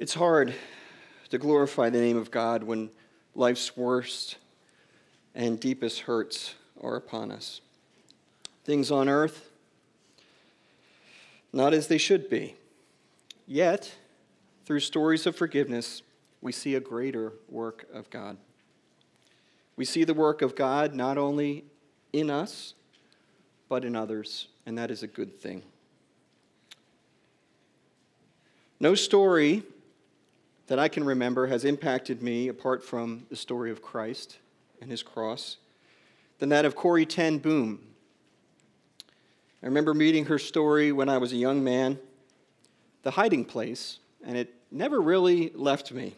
It's hard to glorify the name of God when life's worst and deepest hurts are upon us. Things on earth, not as they should be. Yet, through stories of forgiveness, we see a greater work of God. We see the work of God not only in us, but in others, and that is a good thing. No story that I can remember has impacted me, apart from the story of Christ and his cross, than that of Corrie Ten Boom. I remember meeting her story when I was a young man, The Hiding Place, and it never really left me.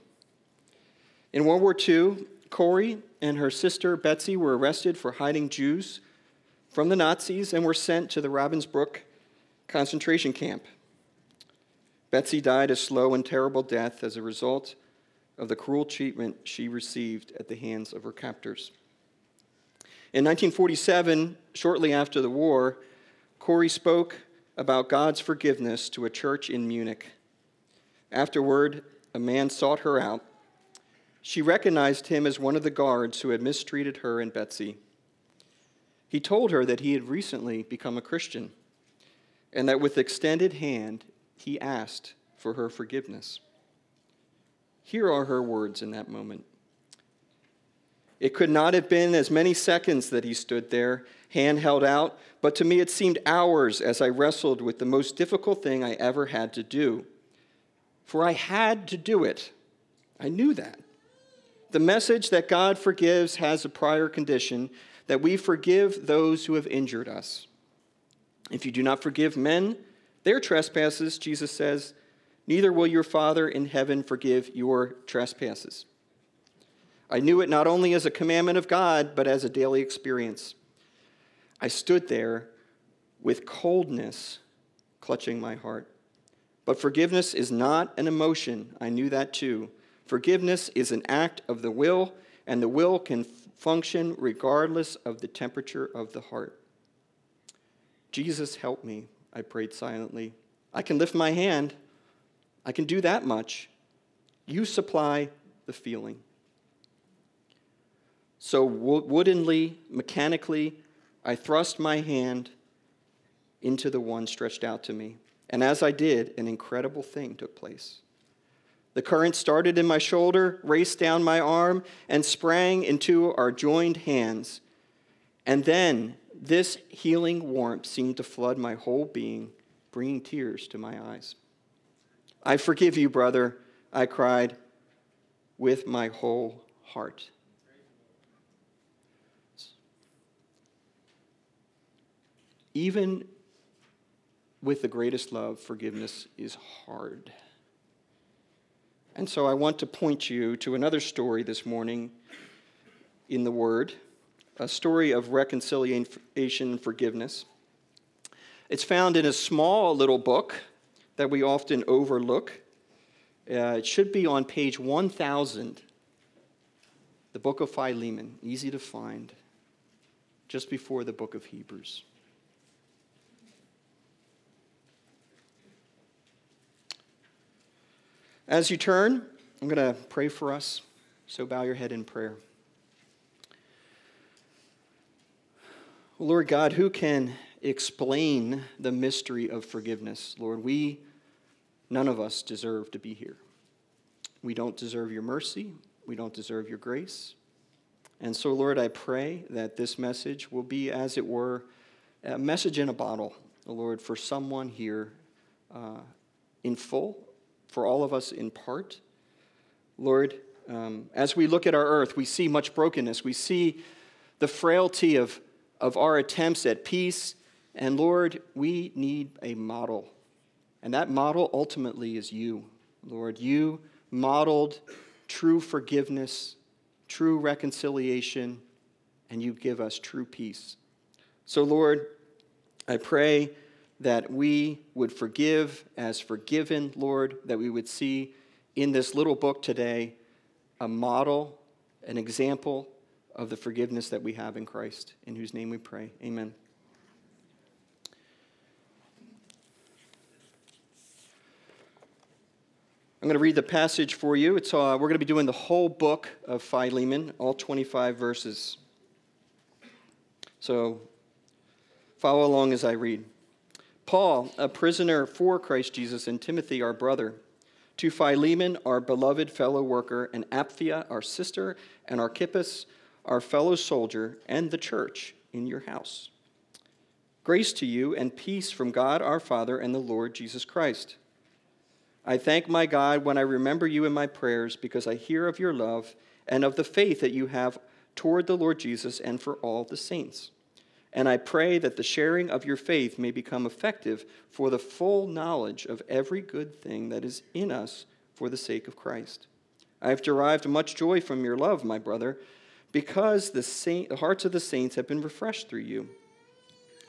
In World War II, Corrie and her sister Betsy were arrested for hiding Jews from the Nazis and were sent to the Ravensbrück concentration camp. Betsy died a slow and terrible death as a result of the cruel treatment she received at the hands of her captors. In 1947, shortly after the war, Corrie spoke about God's forgiveness to a church in Munich. Afterward, a man sought her out. She recognized him as one of the guards who had mistreated her and Betsy. He told her that he had recently become a Christian and that with extended hand he asked for her forgiveness. Here are her words in that moment. It could not have been as many seconds that he stood there, hand held out, but to me it seemed hours as I wrestled with the most difficult thing I ever had to do. For I had to do it. I knew that. The message that God forgives has a prior condition that we forgive those who have injured us. If you do not forgive men their trespasses, Jesus says, neither will your Father in heaven forgive your trespasses. I knew it not only as a commandment of God, but as a daily experience. I stood there with coldness clutching my heart. But forgiveness is not an emotion. I knew that too. Forgiveness is an act of the will, and the will can function regardless of the temperature of the heart. Jesus, help me, I prayed silently. I can lift my hand. I can do that much. You supply the feeling. So, woodenly, mechanically, I thrust my hand into the one stretched out to me. And as I did, an incredible thing took place. The current started in my shoulder, raced down my arm, and sprang into our joined hands. And then this healing warmth seemed to flood my whole being, bringing tears to my eyes. I forgive you, brother, I cried with my whole heart. Even with the greatest love, forgiveness is hard. And so I want to point you to another story this morning in the Word, a story of reconciliation and forgiveness. It's found in a small little book that we often overlook. Uh, it should be on page 1000, the book of Philemon, easy to find, just before the book of Hebrews. As you turn, I'm going to pray for us. So bow your head in prayer. Lord God, who can explain the mystery of forgiveness? Lord, we, none of us deserve to be here. We don't deserve your mercy. We don't deserve your grace. And so, Lord, I pray that this message will be, as it were, a message in a bottle, Lord, for someone here uh, in full for all of us in part. Lord, um, as we look at our earth, we see much brokenness. We see the frailty of, of our attempts at peace. And Lord, we need a model. And that model ultimately is you, Lord. You modeled true forgiveness, true reconciliation, and you give us true peace. So, Lord, I pray that we would forgive as forgiven, Lord, that we would see in this little book today a model, an example of the forgiveness that we have in Christ, in whose name we pray. Amen. I'm going to read the passage for you. It's, uh, we're going to be doing the whole book of Philemon, all 25 verses. So follow along as I read. Paul, a prisoner for Christ Jesus, and Timothy, our brother, to Philemon, our beloved fellow worker, and Apphia, our sister, and Archippus, our fellow soldier, and the church in your house. Grace to you and peace from God our Father and the Lord Jesus Christ. I thank my God when I remember you in my prayers because I hear of your love and of the faith that you have toward the Lord Jesus and for all the saints. And I pray that the sharing of your faith may become effective for the full knowledge of every good thing that is in us for the sake of Christ. I have derived much joy from your love, my brother, because the, saint, the hearts of the saints have been refreshed through you.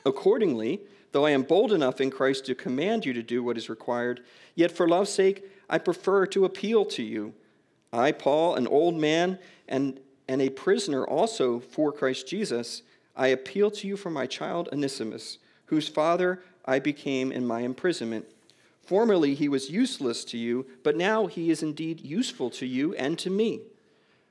Accordingly, though I am bold enough in Christ to command you to do what is required, yet for love's sake I prefer to appeal to you. I, Paul, an old man and, and a prisoner also for Christ Jesus, I appeal to you for my child Onesimus, whose father I became in my imprisonment. Formerly he was useless to you, but now he is indeed useful to you and to me.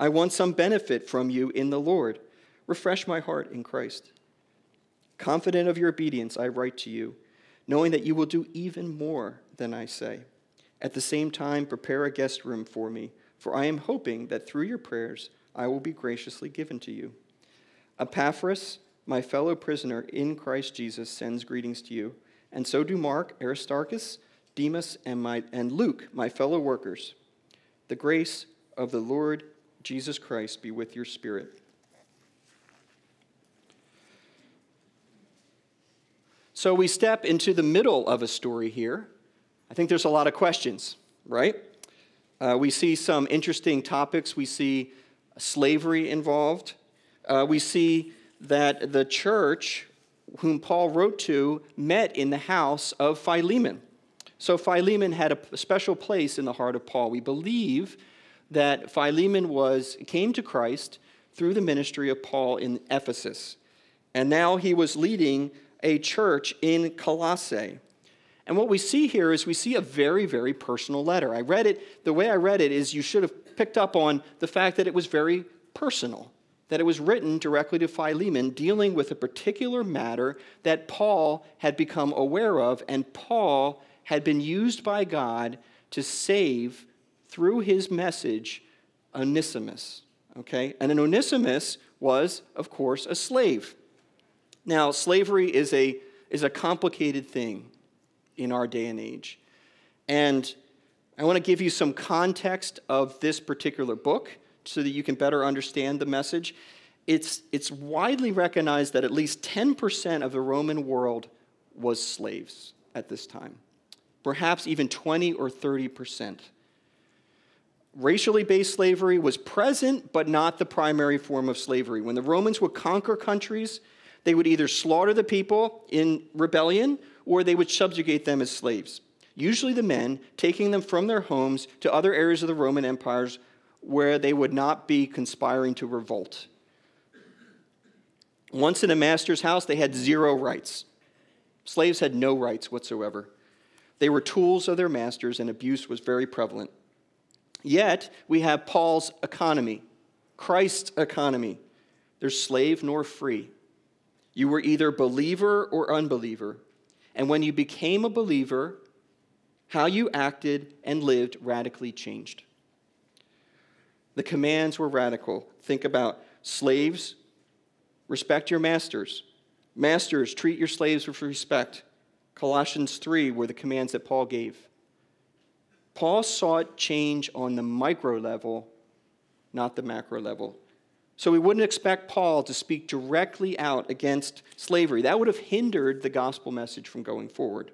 I want some benefit from you in the Lord. Refresh my heart in Christ. Confident of your obedience, I write to you, knowing that you will do even more than I say. At the same time, prepare a guest room for me, for I am hoping that through your prayers, I will be graciously given to you. Epaphras, my fellow prisoner in Christ Jesus, sends greetings to you, and so do Mark, Aristarchus, Demas, and, my, and Luke, my fellow workers. The grace of the Lord Jesus Christ be with your spirit. So we step into the middle of a story here. I think there's a lot of questions, right? Uh, we see some interesting topics. We see slavery involved. Uh, we see that the church, whom Paul wrote to, met in the house of Philemon. So Philemon had a special place in the heart of Paul. We believe that Philemon was, came to Christ through the ministry of Paul in Ephesus. And now he was leading a church in Colossae. And what we see here is we see a very, very personal letter. I read it, the way I read it is you should have picked up on the fact that it was very personal, that it was written directly to Philemon, dealing with a particular matter that Paul had become aware of, and Paul had been used by God to save through his message Onesimus. Okay? And an Onesimus was, of course, a slave. Now, slavery is a, is a complicated thing in our day and age. And I want to give you some context of this particular book so that you can better understand the message. It's, it's widely recognized that at least 10% of the Roman world was slaves at this time, perhaps even 20 or 30%. Racially based slavery was present, but not the primary form of slavery. When the Romans would conquer countries, they would either slaughter the people in rebellion or they would subjugate them as slaves usually the men, taking them from their homes to other areas of the Roman empires where they would not be conspiring to revolt. Once in a master's house, they had zero rights. Slaves had no rights whatsoever. They were tools of their masters, and abuse was very prevalent. Yet, we have Paul's economy, Christ's economy. There's slave nor free. You were either believer or unbeliever. And when you became a believer, how you acted and lived radically changed. The commands were radical. Think about slaves, respect your masters. Masters, treat your slaves with respect. Colossians 3 were the commands that Paul gave. Paul sought change on the micro level, not the macro level. So we wouldn't expect Paul to speak directly out against slavery. That would have hindered the gospel message from going forward.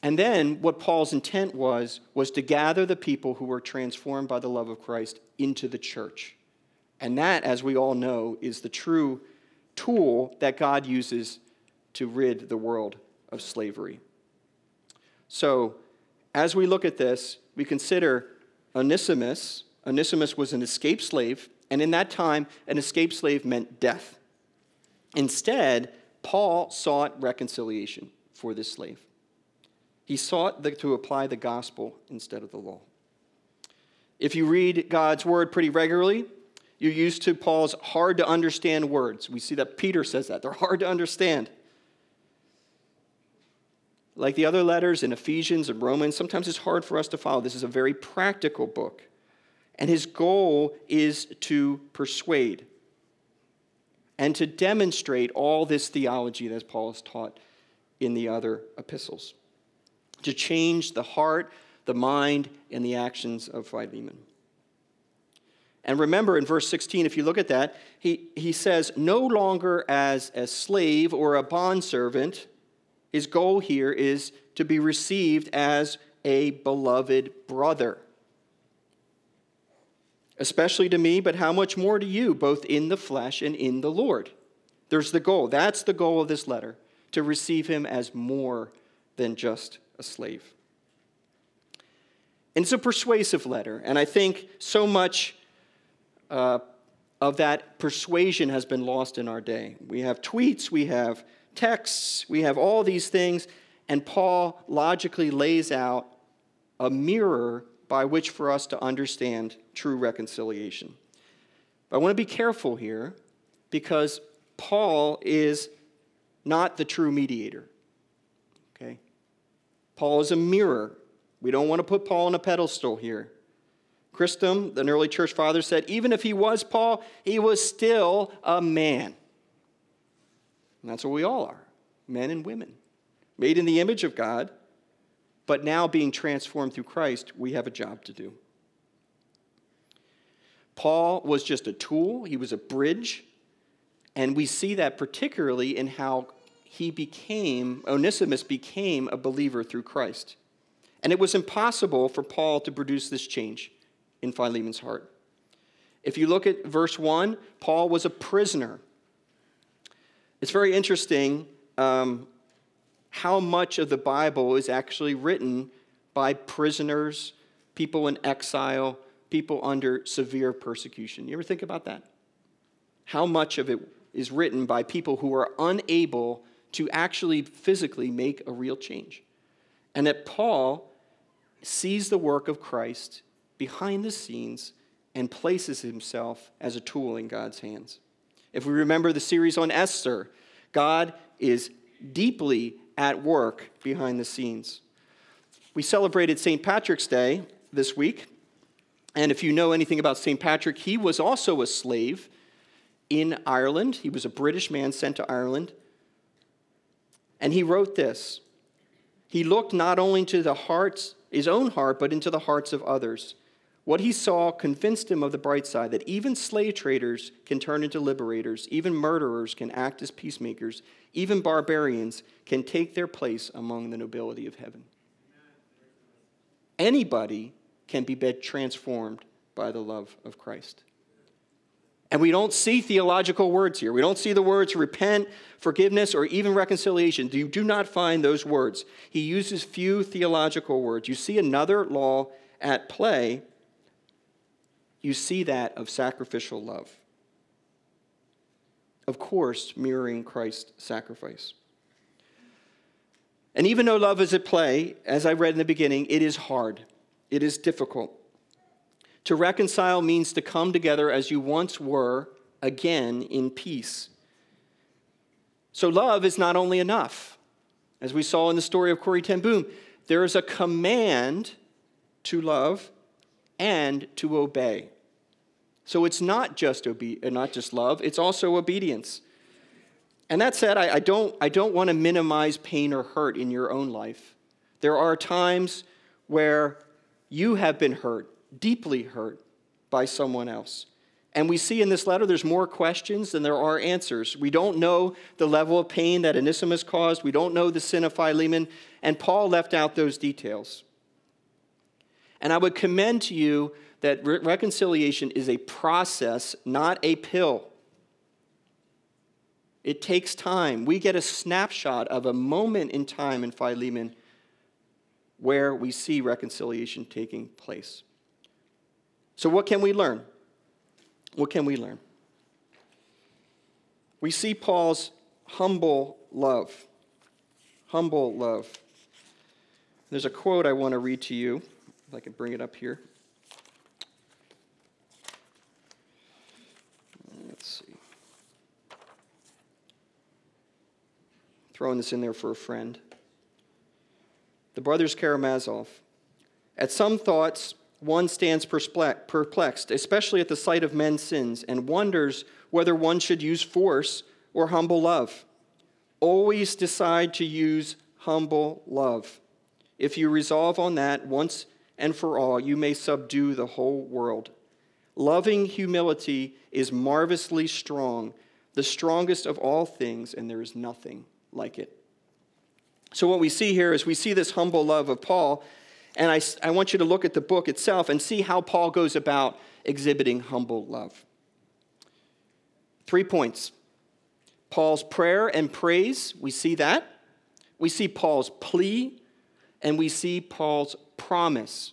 And then what Paul's intent was was to gather the people who were transformed by the love of Christ into the church. And that, as we all know, is the true tool that God uses to rid the world of slavery. So, as we look at this, we consider Onesimus. Onesimus was an escaped slave and in that time, an escaped slave meant death. Instead, Paul sought reconciliation for this slave. He sought the, to apply the gospel instead of the law. If you read God's word pretty regularly, you're used to Paul's hard to understand words. We see that Peter says that. They're hard to understand. Like the other letters in Ephesians and Romans, sometimes it's hard for us to follow. This is a very practical book. And his goal is to persuade and to demonstrate all this theology that Paul has taught in the other epistles, to change the heart, the mind, and the actions of Philemon. And remember in verse 16, if you look at that, he, he says, no longer as a slave or a bondservant. His goal here is to be received as a beloved brother especially to me, but how much more to you, both in the flesh and in the Lord? There's the goal. That's the goal of this letter, to receive him as more than just a slave. And it's a persuasive letter, and I think so much uh, of that persuasion has been lost in our day. We have tweets, we have texts, we have all these things, and Paul logically lays out a mirror by which for us to understand true reconciliation. But I want to be careful here because Paul is not the true mediator. Okay? Paul is a mirror. We don't want to put Paul on a pedestal here. Chrysostom, an early church father, said even if he was Paul, he was still a man. And that's what we all are men and women, made in the image of God but now being transformed through Christ, we have a job to do. Paul was just a tool, he was a bridge, and we see that particularly in how he became, Onesimus became a believer through Christ. And it was impossible for Paul to produce this change in Philemon's heart. If you look at verse 1, Paul was a prisoner. It's very interesting. Um, how much of the Bible is actually written by prisoners, people in exile, people under severe persecution. You ever think about that? How much of it is written by people who are unable to actually physically make a real change? And that Paul sees the work of Christ behind the scenes and places himself as a tool in God's hands. If we remember the series on Esther, God is deeply at work behind the scenes. We celebrated St. Patrick's Day this week. And if you know anything about St. Patrick, he was also a slave in Ireland. He was a British man sent to Ireland. And he wrote this He looked not only into the hearts, his own heart, but into the hearts of others. What he saw convinced him of the bright side that even slave traders can turn into liberators, even murderers can act as peacemakers, even barbarians can take their place among the nobility of heaven. Anybody can be transformed by the love of Christ. And we don't see theological words here. We don't see the words repent, forgiveness, or even reconciliation. You do not find those words. He uses few theological words. You see another law at play you see that of sacrificial love. Of course, mirroring Christ's sacrifice. And even though love is at play, as I read in the beginning, it is hard, it is difficult. To reconcile means to come together as you once were, again in peace. So, love is not only enough. As we saw in the story of Corrie Ten Boom, there is a command to love, and to obey. So it's not just obe- uh, not just love, it's also obedience. And that said, I, I don't, I don't want to minimize pain or hurt in your own life. There are times where you have been hurt, deeply hurt by someone else. And we see in this letter there's more questions than there are answers. We don't know the level of pain that Onesimus caused, we don't know the sin of Philemon, and Paul left out those details. And I would commend to you that re- reconciliation is a process, not a pill. It takes time. We get a snapshot of a moment in time in Philemon where we see reconciliation taking place. So, what can we learn? What can we learn? We see Paul's humble love. Humble love. There's a quote I want to read to you, if I can bring it up here. Let's see. Throwing this in there for a friend. The brothers Karamazov. At some thoughts, one stands perplexed, especially at the sight of men's sins, and wonders whether one should use force or humble love. Always decide to use humble love. If you resolve on that once and for all, you may subdue the whole world. Loving humility is marvelously strong, the strongest of all things, and there is nothing like it. So, what we see here is we see this humble love of Paul and I, I want you to look at the book itself and see how Paul goes about exhibiting humble love. Three points Paul's prayer and praise, we see that. We see Paul's plea, and we see Paul's promise.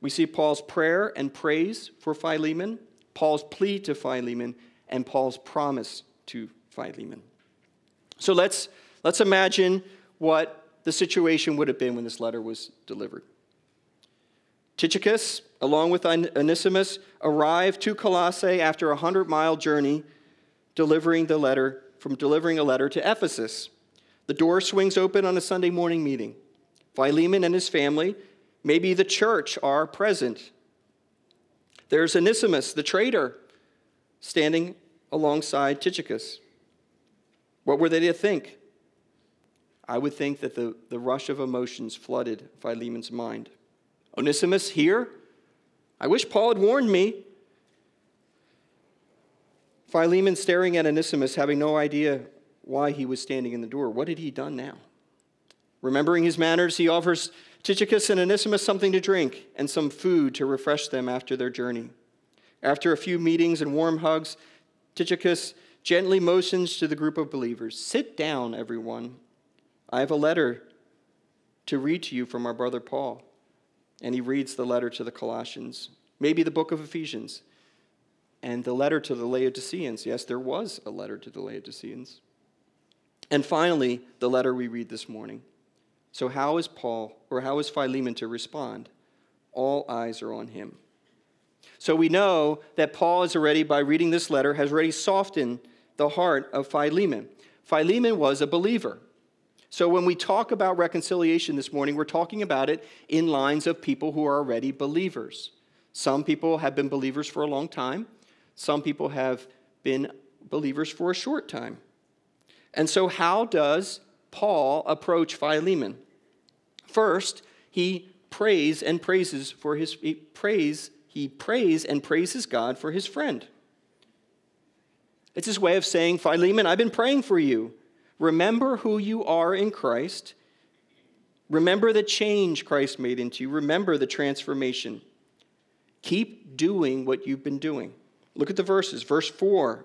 We see Paul's prayer and praise for Philemon, Paul's plea to Philemon, and Paul's promise to Philemon. So let's, let's imagine what the situation would have been when this letter was delivered. Tychicus, along with Onesimus, arrived to Colossae after a hundred mile journey, delivering the letter from delivering a letter to Ephesus. The door swings open on a Sunday morning meeting. Philemon and his family, maybe the church, are present. There's Onesimus, the traitor, standing alongside Tychicus. What were they to think? I would think that the, the rush of emotions flooded Philemon's mind. Onesimus here? I wish Paul had warned me. Philemon staring at Onesimus, having no idea why he was standing in the door. What had he done now? Remembering his manners, he offers Tychicus and Onesimus something to drink and some food to refresh them after their journey. After a few meetings and warm hugs, Tychicus gently motions to the group of believers Sit down, everyone. I have a letter to read to you from our brother Paul. And he reads the letter to the Colossians, maybe the book of Ephesians, and the letter to the Laodiceans. Yes, there was a letter to the Laodiceans. And finally, the letter we read this morning. So, how is Paul, or how is Philemon to respond? All eyes are on him. So, we know that Paul is already, by reading this letter, has already softened the heart of Philemon. Philemon was a believer. So when we talk about reconciliation this morning, we're talking about it in lines of people who are already believers. Some people have been believers for a long time, some people have been believers for a short time. And so, how does Paul approach Philemon? First, he prays and praises for his he prays, he prays and praises God for his friend. It's his way of saying, Philemon, I've been praying for you. Remember who you are in Christ. Remember the change Christ made into you. Remember the transformation. Keep doing what you've been doing. Look at the verses. Verse 4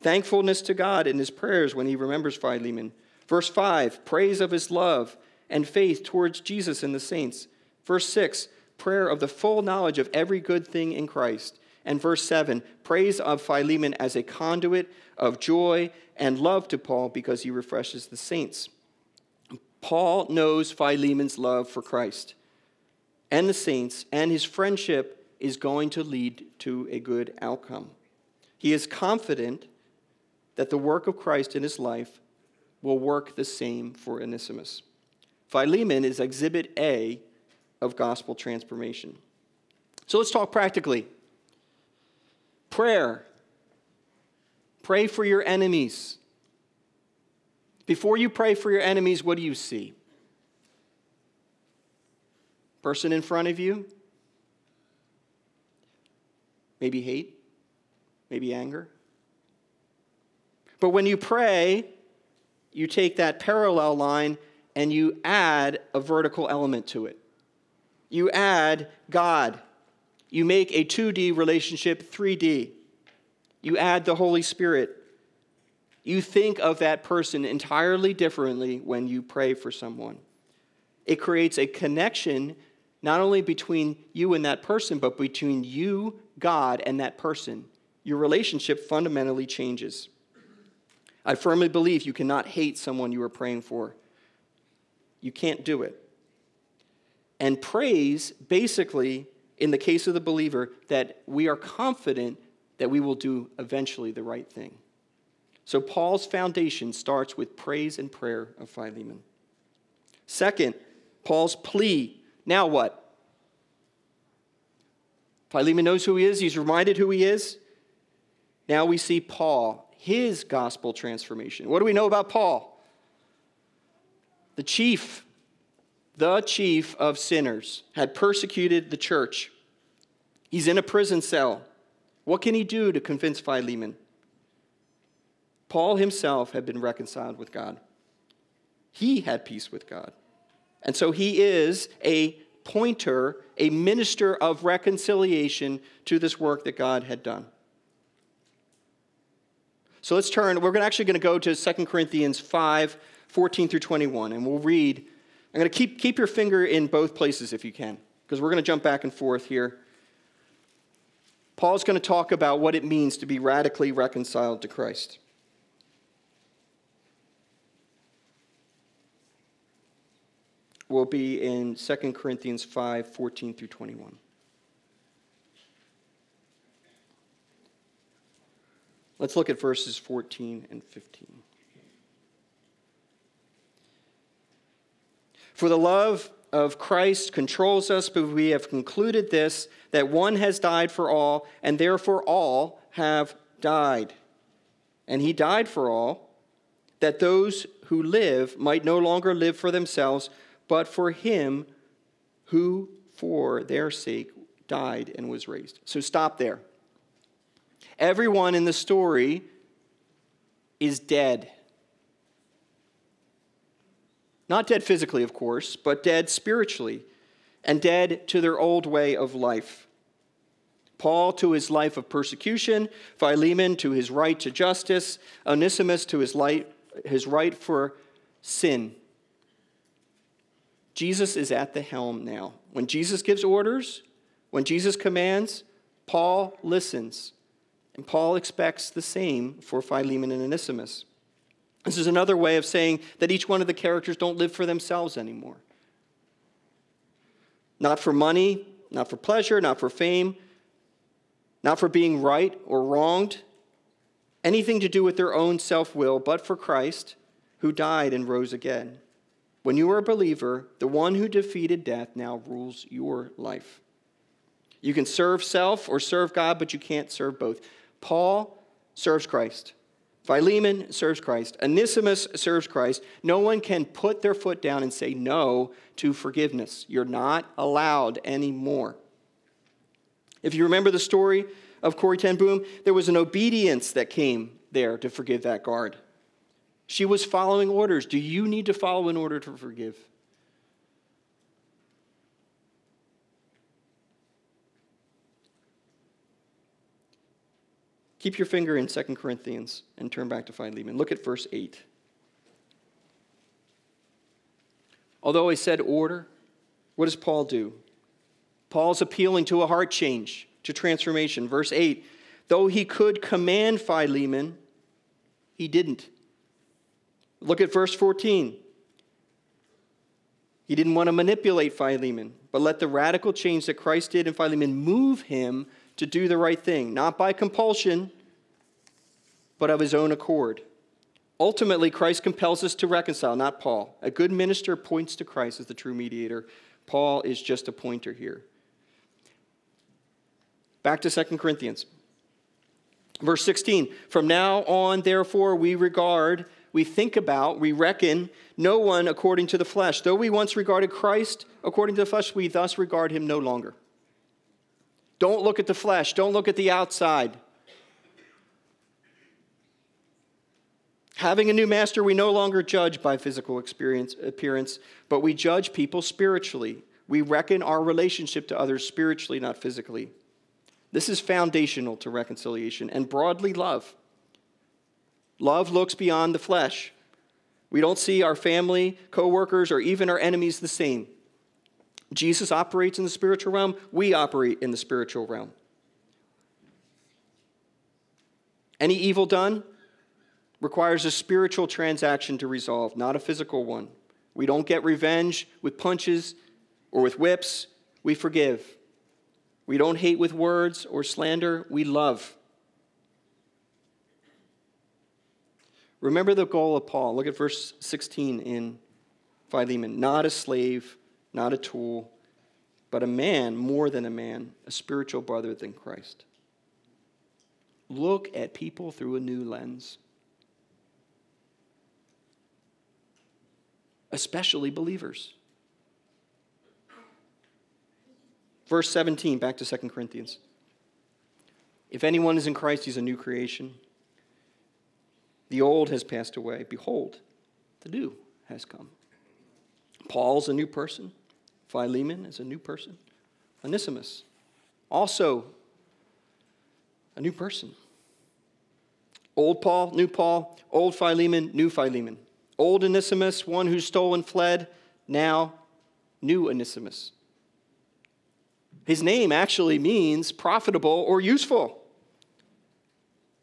thankfulness to God in his prayers when he remembers Philemon. Verse 5 praise of his love and faith towards Jesus and the saints. Verse 6 prayer of the full knowledge of every good thing in Christ. And verse 7 praise of Philemon as a conduit of joy and love to Paul because he refreshes the saints. Paul knows Philemon's love for Christ and the saints, and his friendship is going to lead to a good outcome. He is confident that the work of Christ in his life will work the same for Onesimus. Philemon is exhibit A of gospel transformation. So let's talk practically. Prayer. Pray for your enemies. Before you pray for your enemies, what do you see? Person in front of you? Maybe hate? Maybe anger? But when you pray, you take that parallel line and you add a vertical element to it. You add God. You make a 2D relationship 3D. You add the Holy Spirit. You think of that person entirely differently when you pray for someone. It creates a connection not only between you and that person, but between you, God, and that person. Your relationship fundamentally changes. I firmly believe you cannot hate someone you are praying for. You can't do it. And praise, basically, in the case of the believer, that we are confident that we will do eventually the right thing. So Paul's foundation starts with praise and prayer of Philemon. Second, Paul's plea. Now what? Philemon knows who he is, he's reminded who he is. Now we see Paul his gospel transformation. What do we know about Paul? The chief, the chief of sinners, had persecuted the church. He's in a prison cell. What can he do to convince Philemon? Paul himself had been reconciled with God. He had peace with God. And so he is a pointer, a minister of reconciliation to this work that God had done. So let's turn. We're actually going to go to 2 Corinthians 5 14 through 21, and we'll read. I'm going to keep, keep your finger in both places if you can, because we're going to jump back and forth here. Paul's going to talk about what it means to be radically reconciled to Christ. Will be in 2 Corinthians 5 14 through 21. Let's look at verses 14 and 15. For the love of Christ controls us, but we have concluded this that one has died for all, and therefore all have died. And he died for all, that those who live might no longer live for themselves, but for him who for their sake died and was raised. So stop there. Everyone in the story is dead. Not dead physically, of course, but dead spiritually and dead to their old way of life. Paul to his life of persecution, Philemon to his right to justice, Onesimus to his, light, his right for sin. Jesus is at the helm now. When Jesus gives orders, when Jesus commands, Paul listens. And Paul expects the same for Philemon and Onesimus. This is another way of saying that each one of the characters don't live for themselves anymore. Not for money, not for pleasure, not for fame, not for being right or wronged, anything to do with their own self will, but for Christ, who died and rose again. When you are a believer, the one who defeated death now rules your life. You can serve self or serve God, but you can't serve both. Paul serves Christ. Philemon serves Christ. Onesimus serves Christ. No one can put their foot down and say no to forgiveness. You're not allowed anymore. If you remember the story of Corrie ten Boom, there was an obedience that came there to forgive that guard. She was following orders. Do you need to follow an order to forgive? Keep your finger in 2 Corinthians and turn back to Philemon. Look at verse 8. Although I said order, what does Paul do? Paul's appealing to a heart change, to transformation. Verse 8 Though he could command Philemon, he didn't. Look at verse 14. He didn't want to manipulate Philemon, but let the radical change that Christ did in Philemon move him to do the right thing, not by compulsion, but of his own accord. Ultimately, Christ compels us to reconcile, not Paul. A good minister points to Christ as the true mediator. Paul is just a pointer here. Back to 2 Corinthians. Verse 16 From now on, therefore, we regard, we think about, we reckon no one according to the flesh. Though we once regarded Christ according to the flesh, we thus regard him no longer. Don't look at the flesh, don't look at the outside. Having a new master, we no longer judge by physical experience, appearance, but we judge people spiritually. We reckon our relationship to others spiritually, not physically. This is foundational to reconciliation and broadly love. Love looks beyond the flesh. We don't see our family, coworkers, or even our enemies the same. Jesus operates in the spiritual realm, we operate in the spiritual realm. Any evil done, requires a spiritual transaction to resolve, not a physical one. We don't get revenge with punches or with whips, we forgive. We don't hate with words or slander, we love. Remember the goal of Paul. Look at verse 16 in Philemon. Not a slave, not a tool, but a man more than a man, a spiritual brother than Christ. Look at people through a new lens. especially believers. Verse 17, back to 2 Corinthians. If anyone is in Christ, he's a new creation. The old has passed away. Behold, the new has come. Paul's a new person. Philemon is a new person. Onesimus, also a new person. Old Paul, new Paul, old Philemon, new Philemon. Old Onesimus, one who stole and fled, now new Onesimus. His name actually means profitable or useful.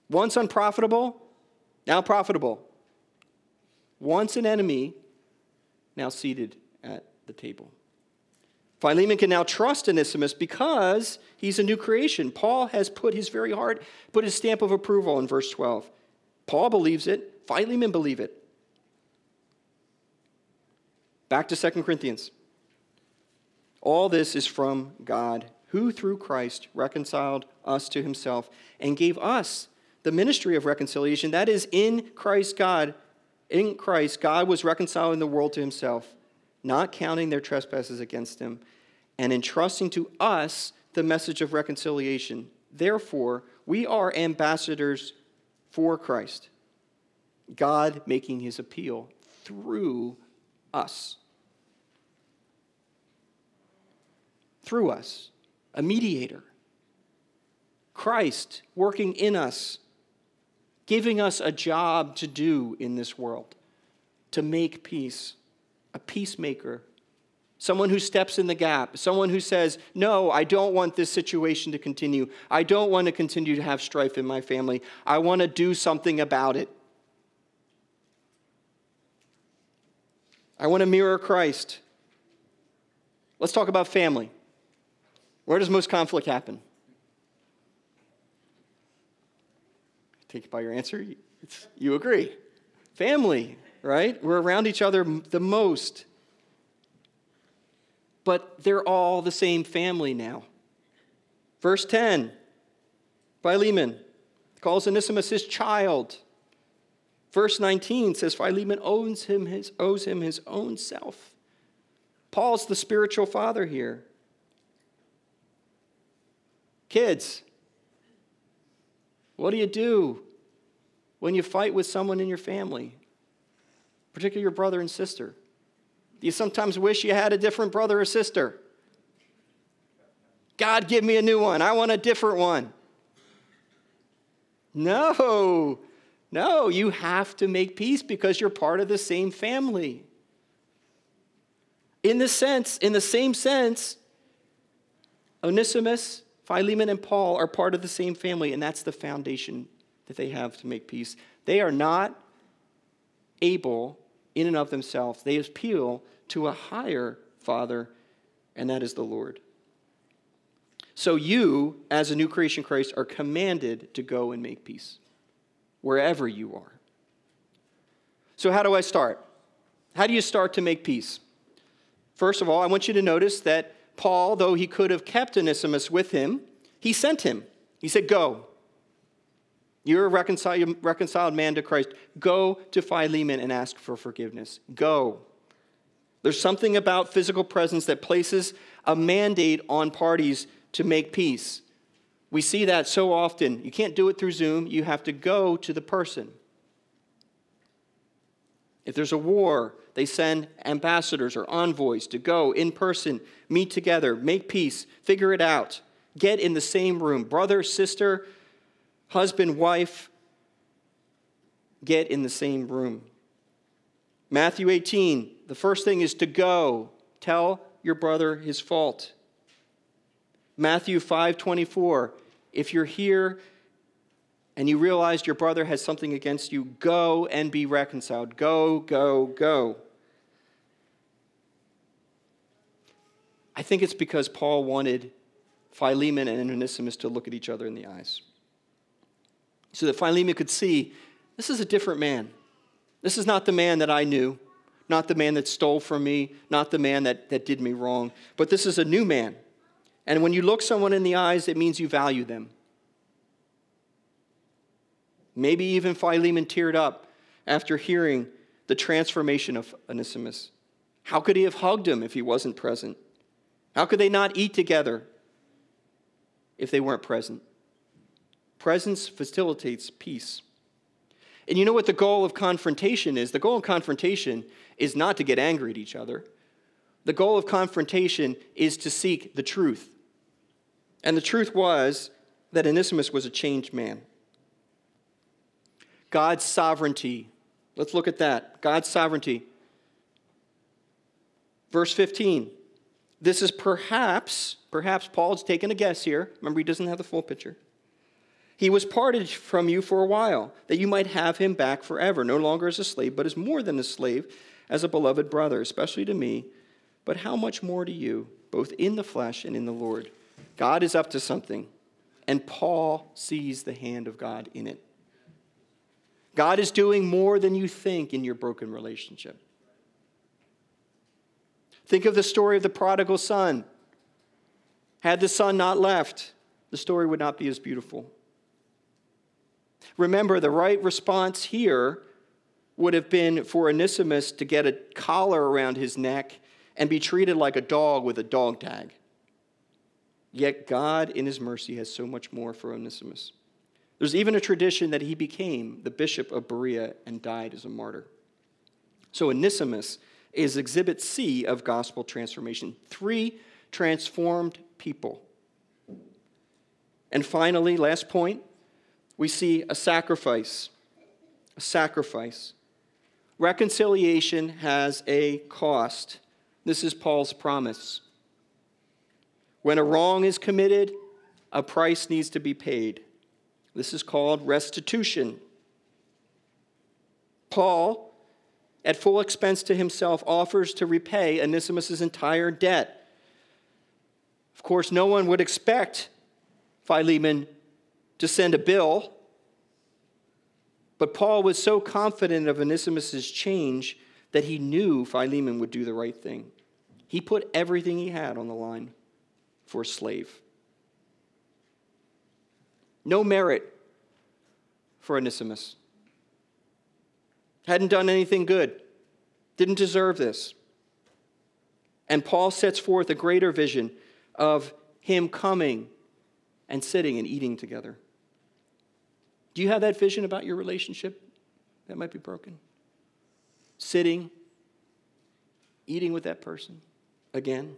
Once unprofitable, now profitable. Once an enemy, now seated at the table. Philemon can now trust Onesimus because he's a new creation. Paul has put his very heart, put his stamp of approval in verse 12. Paul believes it, Philemon believe it. Back to 2 Corinthians. All this is from God, who through Christ reconciled us to himself and gave us the ministry of reconciliation. That is, in Christ, God, in Christ, God was reconciling the world to himself, not counting their trespasses against him, and entrusting to us the message of reconciliation. Therefore, we are ambassadors for Christ, God making his appeal through us. Through us, a mediator. Christ working in us, giving us a job to do in this world, to make peace, a peacemaker, someone who steps in the gap, someone who says, No, I don't want this situation to continue. I don't want to continue to have strife in my family. I want to do something about it. I want to mirror Christ. Let's talk about family. Where does most conflict happen? Take it by your answer. It's, you agree. Family, right? We're around each other the most. But they're all the same family now. Verse 10 Philemon calls Onesimus his child. Verse 19 says Philemon owes him his, owes him his own self. Paul's the spiritual father here. Kids, what do you do when you fight with someone in your family, particularly your brother and sister? Do you sometimes wish you had a different brother or sister? God, give me a new one. I want a different one. No, no, you have to make peace because you're part of the same family. In the sense, in the same sense, Onesimus, Philemon, and Paul are part of the same family, and that's the foundation that they have to make peace. They are not able, in and of themselves, they appeal to a higher Father, and that is the Lord. So you, as a new creation Christ, are commanded to go and make peace wherever you are. So, how do I start? How do you start to make peace? First of all, I want you to notice that Paul, though he could have kept Onesimus with him, he sent him. He said, Go. You're a reconciled, reconciled man to Christ. Go to Philemon and ask for forgiveness. Go. There's something about physical presence that places a mandate on parties to make peace. We see that so often. You can't do it through Zoom, you have to go to the person. If there's a war, they send ambassadors or envoys to go in person, meet together, make peace, figure it out, get in the same room. Brother, sister, husband, wife, get in the same room. Matthew 18, the first thing is to go. Tell your brother his fault. Matthew 5:24, if you're here and you realize your brother has something against you, go and be reconciled. Go, go, go. I think it's because Paul wanted Philemon and Onesimus to look at each other in the eyes. So that Philemon could see this is a different man. This is not the man that I knew, not the man that stole from me, not the man that, that did me wrong, but this is a new man. And when you look someone in the eyes, it means you value them. Maybe even Philemon teared up after hearing the transformation of Onesimus. How could he have hugged him if he wasn't present? How could they not eat together if they weren't present? Presence facilitates peace. And you know what the goal of confrontation is? The goal of confrontation is not to get angry at each other. The goal of confrontation is to seek the truth. And the truth was that Onesimus was a changed man. God's sovereignty. Let's look at that. God's sovereignty. Verse 15. This is perhaps, perhaps Paul's taking a guess here. Remember, he doesn't have the full picture. He was parted from you for a while, that you might have him back forever, no longer as a slave, but as more than a slave, as a beloved brother, especially to me, but how much more to you, both in the flesh and in the Lord. God is up to something, and Paul sees the hand of God in it. God is doing more than you think in your broken relationship. Think of the story of the prodigal son. Had the son not left, the story would not be as beautiful. Remember, the right response here would have been for Onesimus to get a collar around his neck and be treated like a dog with a dog tag. Yet God, in his mercy, has so much more for Onesimus. There's even a tradition that he became the bishop of Berea and died as a martyr. So Onesimus is exhibit C of gospel transformation. Three transformed people. And finally, last point, we see a sacrifice. A sacrifice. Reconciliation has a cost. This is Paul's promise. When a wrong is committed, a price needs to be paid. This is called restitution. Paul, at full expense to himself, offers to repay Onesimus' entire debt. Of course, no one would expect Philemon to send a bill, but Paul was so confident of Onesimus' change that he knew Philemon would do the right thing. He put everything he had on the line for a slave. No merit for Onesimus. Hadn't done anything good, didn't deserve this. And Paul sets forth a greater vision of him coming and sitting and eating together. Do you have that vision about your relationship that might be broken? Sitting, eating with that person again?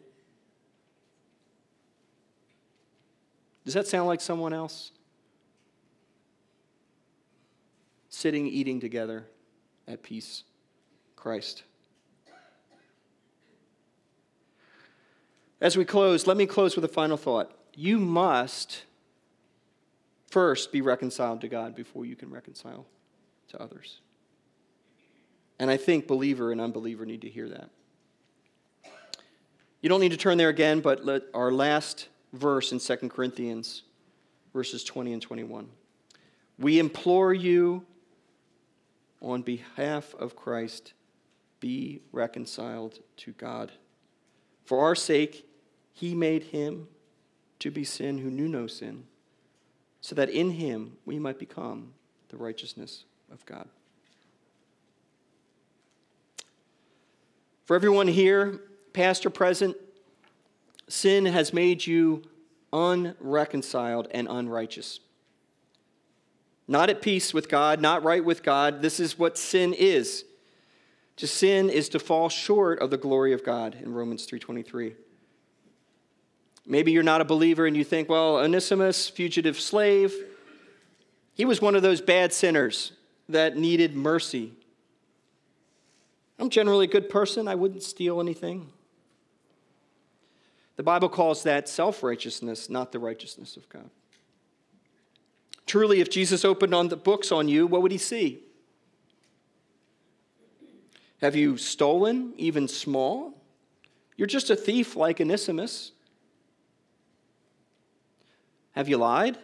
Does that sound like someone else? Sitting, eating together at peace. Christ. As we close, let me close with a final thought. You must first be reconciled to God before you can reconcile to others. And I think believer and unbeliever need to hear that. You don't need to turn there again, but let our last verse in 2 Corinthians, verses 20 and 21. We implore you on behalf of Christ, be reconciled to God. For our sake, he made him to be sin who knew no sin, so that in him we might become the righteousness of God. For everyone here, past or present, sin has made you unreconciled and unrighteous. Not at peace with God, not right with God. This is what sin is. To sin is to fall short of the glory of God in Romans 3:23. Maybe you're not a believer and you think, well, Onesimus, fugitive slave, he was one of those bad sinners that needed mercy. I'm generally a good person. I wouldn't steal anything. The Bible calls that self righteousness, not the righteousness of God. Truly, if Jesus opened on the books on you, what would he see? Have you stolen, even small? You're just a thief like Onesimus. Have you lied,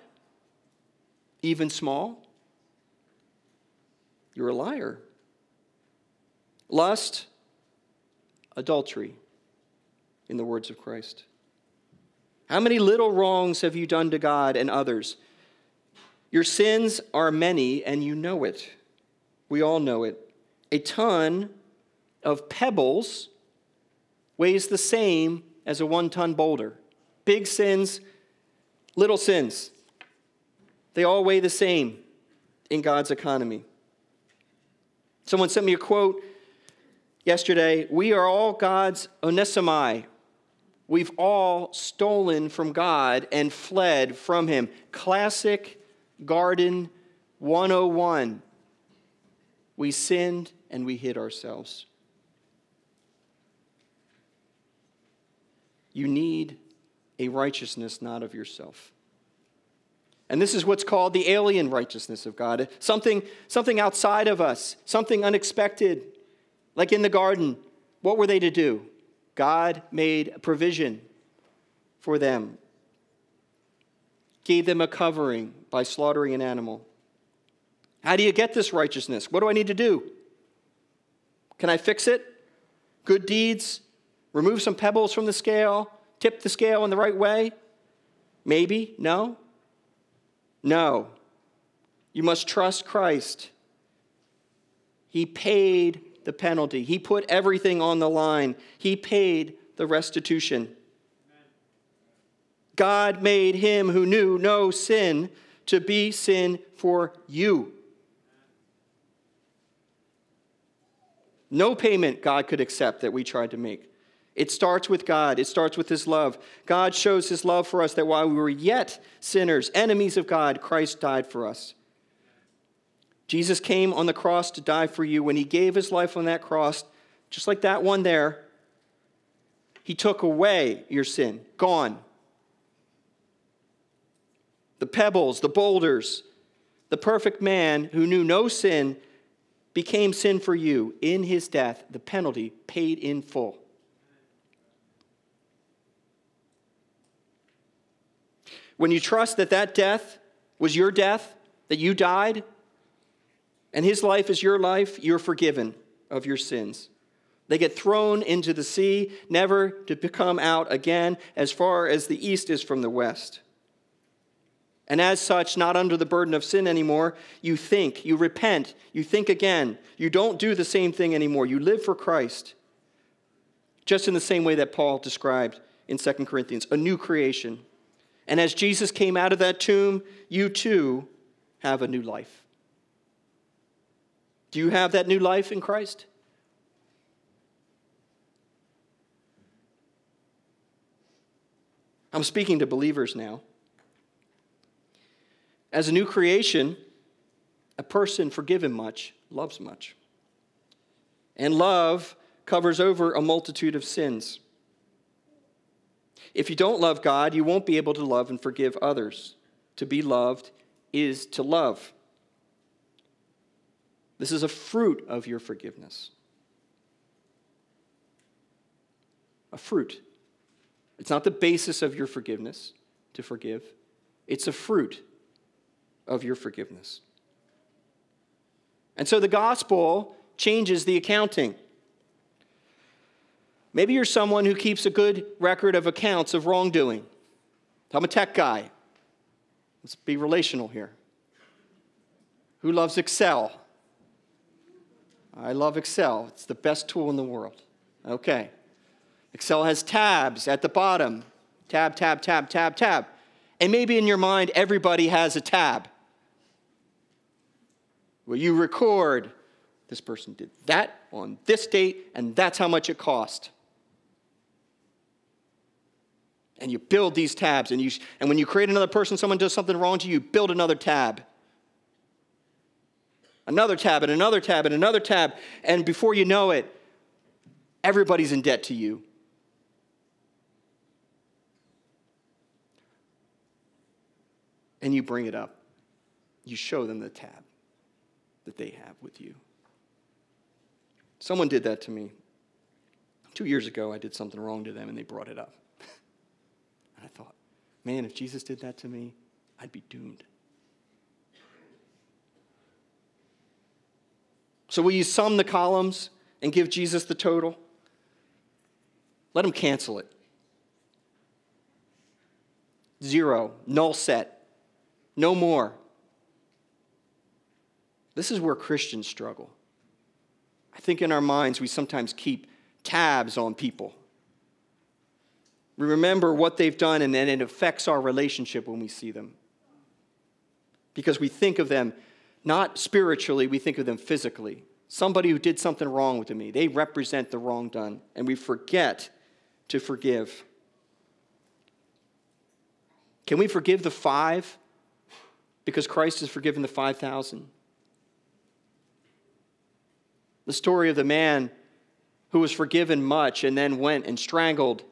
even small? You're a liar. Lust, adultery, in the words of Christ. How many little wrongs have you done to God and others? Your sins are many, and you know it. We all know it. A ton of pebbles weighs the same as a one ton boulder. Big sins, little sins. They all weigh the same in God's economy. Someone sent me a quote yesterday We are all God's onesimi. We've all stolen from God and fled from Him. Classic Garden 101. We sinned and we hid ourselves. You need a righteousness not of yourself. And this is what's called the alien righteousness of God something, something outside of us, something unexpected. Like in the garden, what were they to do? God made a provision for them, gave them a covering by slaughtering an animal. How do you get this righteousness? What do I need to do? Can I fix it? Good deeds? Remove some pebbles from the scale? Tip the scale in the right way? Maybe? No? No. You must trust Christ. He paid the penalty, He put everything on the line, He paid the restitution. God made him who knew no sin to be sin for you. No payment God could accept that we tried to make. It starts with God. It starts with His love. God shows His love for us that while we were yet sinners, enemies of God, Christ died for us. Jesus came on the cross to die for you. When He gave His life on that cross, just like that one there, He took away your sin. Gone. The pebbles, the boulders, the perfect man who knew no sin became sin for you in His death, the penalty paid in full. When you trust that that death was your death, that you died, and his life is your life, you're forgiven of your sins. They get thrown into the sea, never to come out again, as far as the east is from the west. And as such, not under the burden of sin anymore, you think, you repent, you think again. You don't do the same thing anymore. You live for Christ. Just in the same way that Paul described in 2 Corinthians, a new creation. And as Jesus came out of that tomb, you too have a new life. Do you have that new life in Christ? I'm speaking to believers now. As a new creation, a person forgiven much loves much. And love covers over a multitude of sins. If you don't love God, you won't be able to love and forgive others. To be loved is to love. This is a fruit of your forgiveness. A fruit. It's not the basis of your forgiveness to forgive, it's a fruit of your forgiveness. And so the gospel changes the accounting. Maybe you're someone who keeps a good record of accounts of wrongdoing. I'm a tech guy. Let's be relational here. Who loves Excel? I love Excel. It's the best tool in the world. Okay. Excel has tabs at the bottom tab, tab, tab, tab, tab. And maybe in your mind, everybody has a tab where you record this person did that on this date, and that's how much it cost. And you build these tabs, and, you, and when you create another person, someone does something wrong to you, you build another tab. Another tab, and another tab, and another tab. And before you know it, everybody's in debt to you. And you bring it up. You show them the tab that they have with you. Someone did that to me. Two years ago, I did something wrong to them, and they brought it up. Man, if Jesus did that to me, I'd be doomed. So, will you sum the columns and give Jesus the total? Let him cancel it. Zero, null set, no more. This is where Christians struggle. I think in our minds we sometimes keep tabs on people. We remember what they've done, and then it affects our relationship when we see them. Because we think of them not spiritually, we think of them physically. Somebody who did something wrong with me, they represent the wrong done, and we forget to forgive. Can we forgive the five because Christ has forgiven the 5,000? The story of the man who was forgiven much and then went and strangled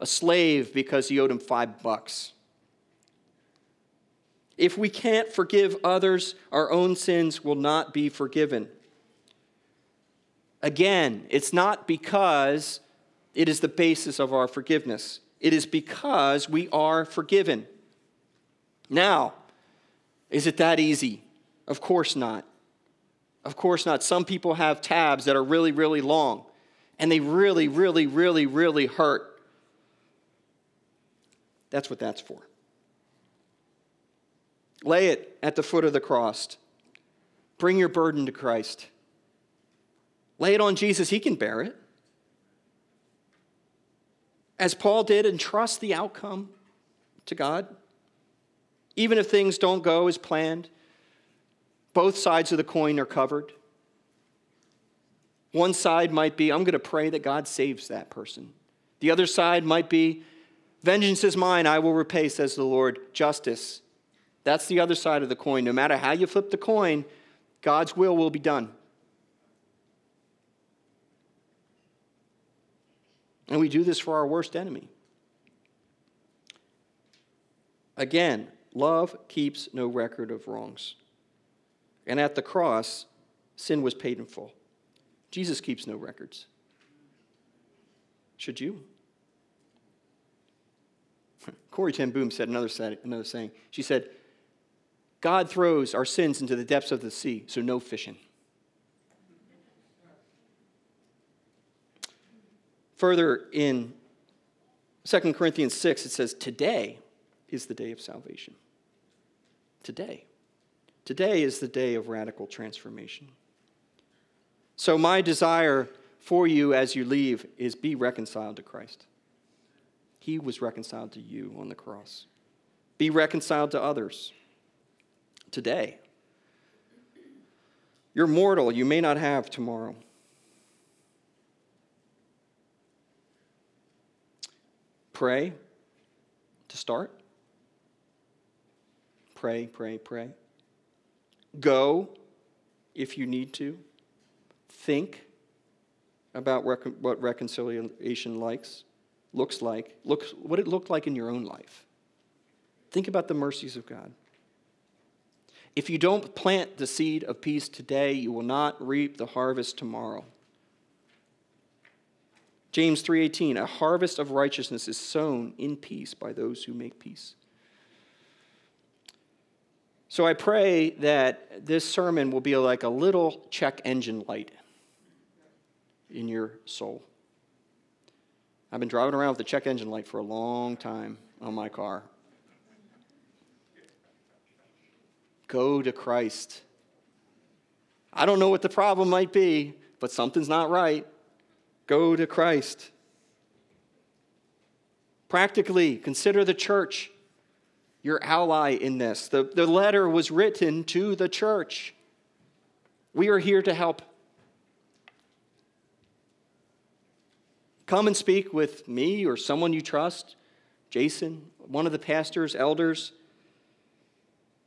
a slave because he owed him five bucks. If we can't forgive others, our own sins will not be forgiven. Again, it's not because it is the basis of our forgiveness, it is because we are forgiven. Now, is it that easy? Of course not. Of course not. Some people have tabs that are really, really long, and they really, really, really, really hurt. That's what that's for. Lay it at the foot of the cross. Bring your burden to Christ. Lay it on Jesus, He can bear it. As Paul did, and trust the outcome to God. Even if things don't go as planned, both sides of the coin are covered. One side might be, I'm going to pray that God saves that person. The other side might be, vengeance is mine, I will repay, says the Lord, justice. That's the other side of the coin. No matter how you flip the coin, God's will will be done. And we do this for our worst enemy. Again, love keeps no record of wrongs. And at the cross, sin was paid in full. Jesus keeps no records. Should you? Corrie ten Boom said another, another saying. She said, God throws our sins into the depths of the sea, so no fishing. Further in 2 Corinthians 6, it says, Today is the day of salvation. Today. Today is the day of radical transformation. So, my desire for you as you leave is be reconciled to Christ. He was reconciled to you on the cross. Be reconciled to others today. You're mortal, you may not have tomorrow. Pray to start. Pray, pray, pray. Go if you need to. Think about rec- what reconciliation likes, looks like, looks, what it looked like in your own life. Think about the mercies of God. If you don't plant the seed of peace today, you will not reap the harvest tomorrow. James 3:18 A harvest of righteousness is sown in peace by those who make peace. So I pray that this sermon will be like a little check engine light in your soul. I've been driving around with the check engine light for a long time on my car. Go to Christ. I don't know what the problem might be, but something's not right. Go to Christ. Practically, consider the church your ally in this. The, the letter was written to the church. We are here to help. Come and speak with me or someone you trust, Jason, one of the pastors, elders.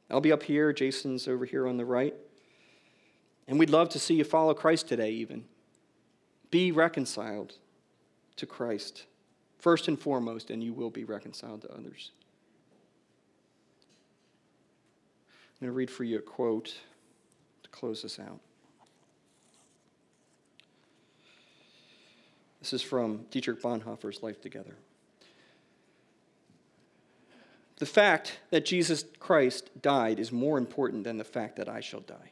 I'll be up here, Jason's over here on the right. And we'd love to see you follow Christ today, even. Be reconciled to Christ, first and foremost, and you will be reconciled to others. I'm going to read for you a quote to close this out. This is from Dietrich Bonhoeffer's Life Together. The fact that Jesus Christ died is more important than the fact that I shall die.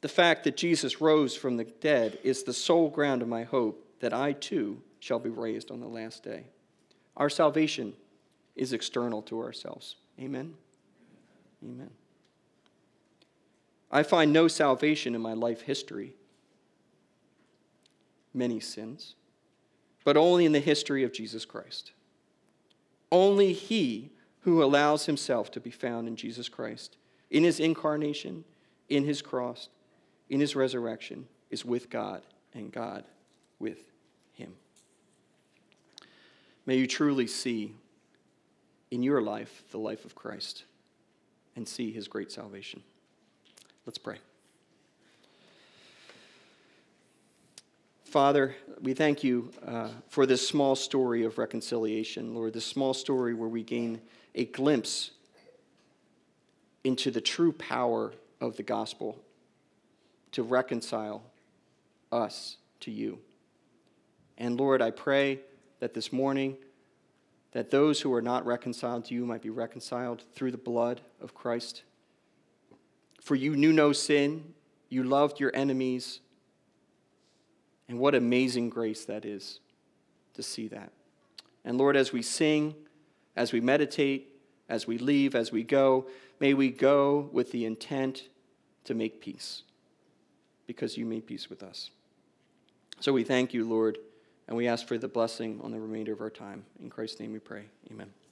The fact that Jesus rose from the dead is the sole ground of my hope that I too shall be raised on the last day. Our salvation is external to ourselves. Amen. Amen. I find no salvation in my life history, many sins, but only in the history of Jesus Christ. Only He who allows Himself to be found in Jesus Christ, in His incarnation, in His cross, in His resurrection, is with God and God with Him. May you truly see in your life the life of Christ and see His great salvation. Let's pray. Father, we thank you uh, for this small story of reconciliation, Lord, this small story where we gain a glimpse into the true power of the gospel to reconcile us to you. And Lord, I pray that this morning that those who are not reconciled to you might be reconciled through the blood of Christ. For you knew no sin, you loved your enemies. And what amazing grace that is to see that. And Lord, as we sing, as we meditate, as we leave, as we go, may we go with the intent to make peace because you made peace with us. So we thank you, Lord, and we ask for the blessing on the remainder of our time. In Christ's name we pray. Amen.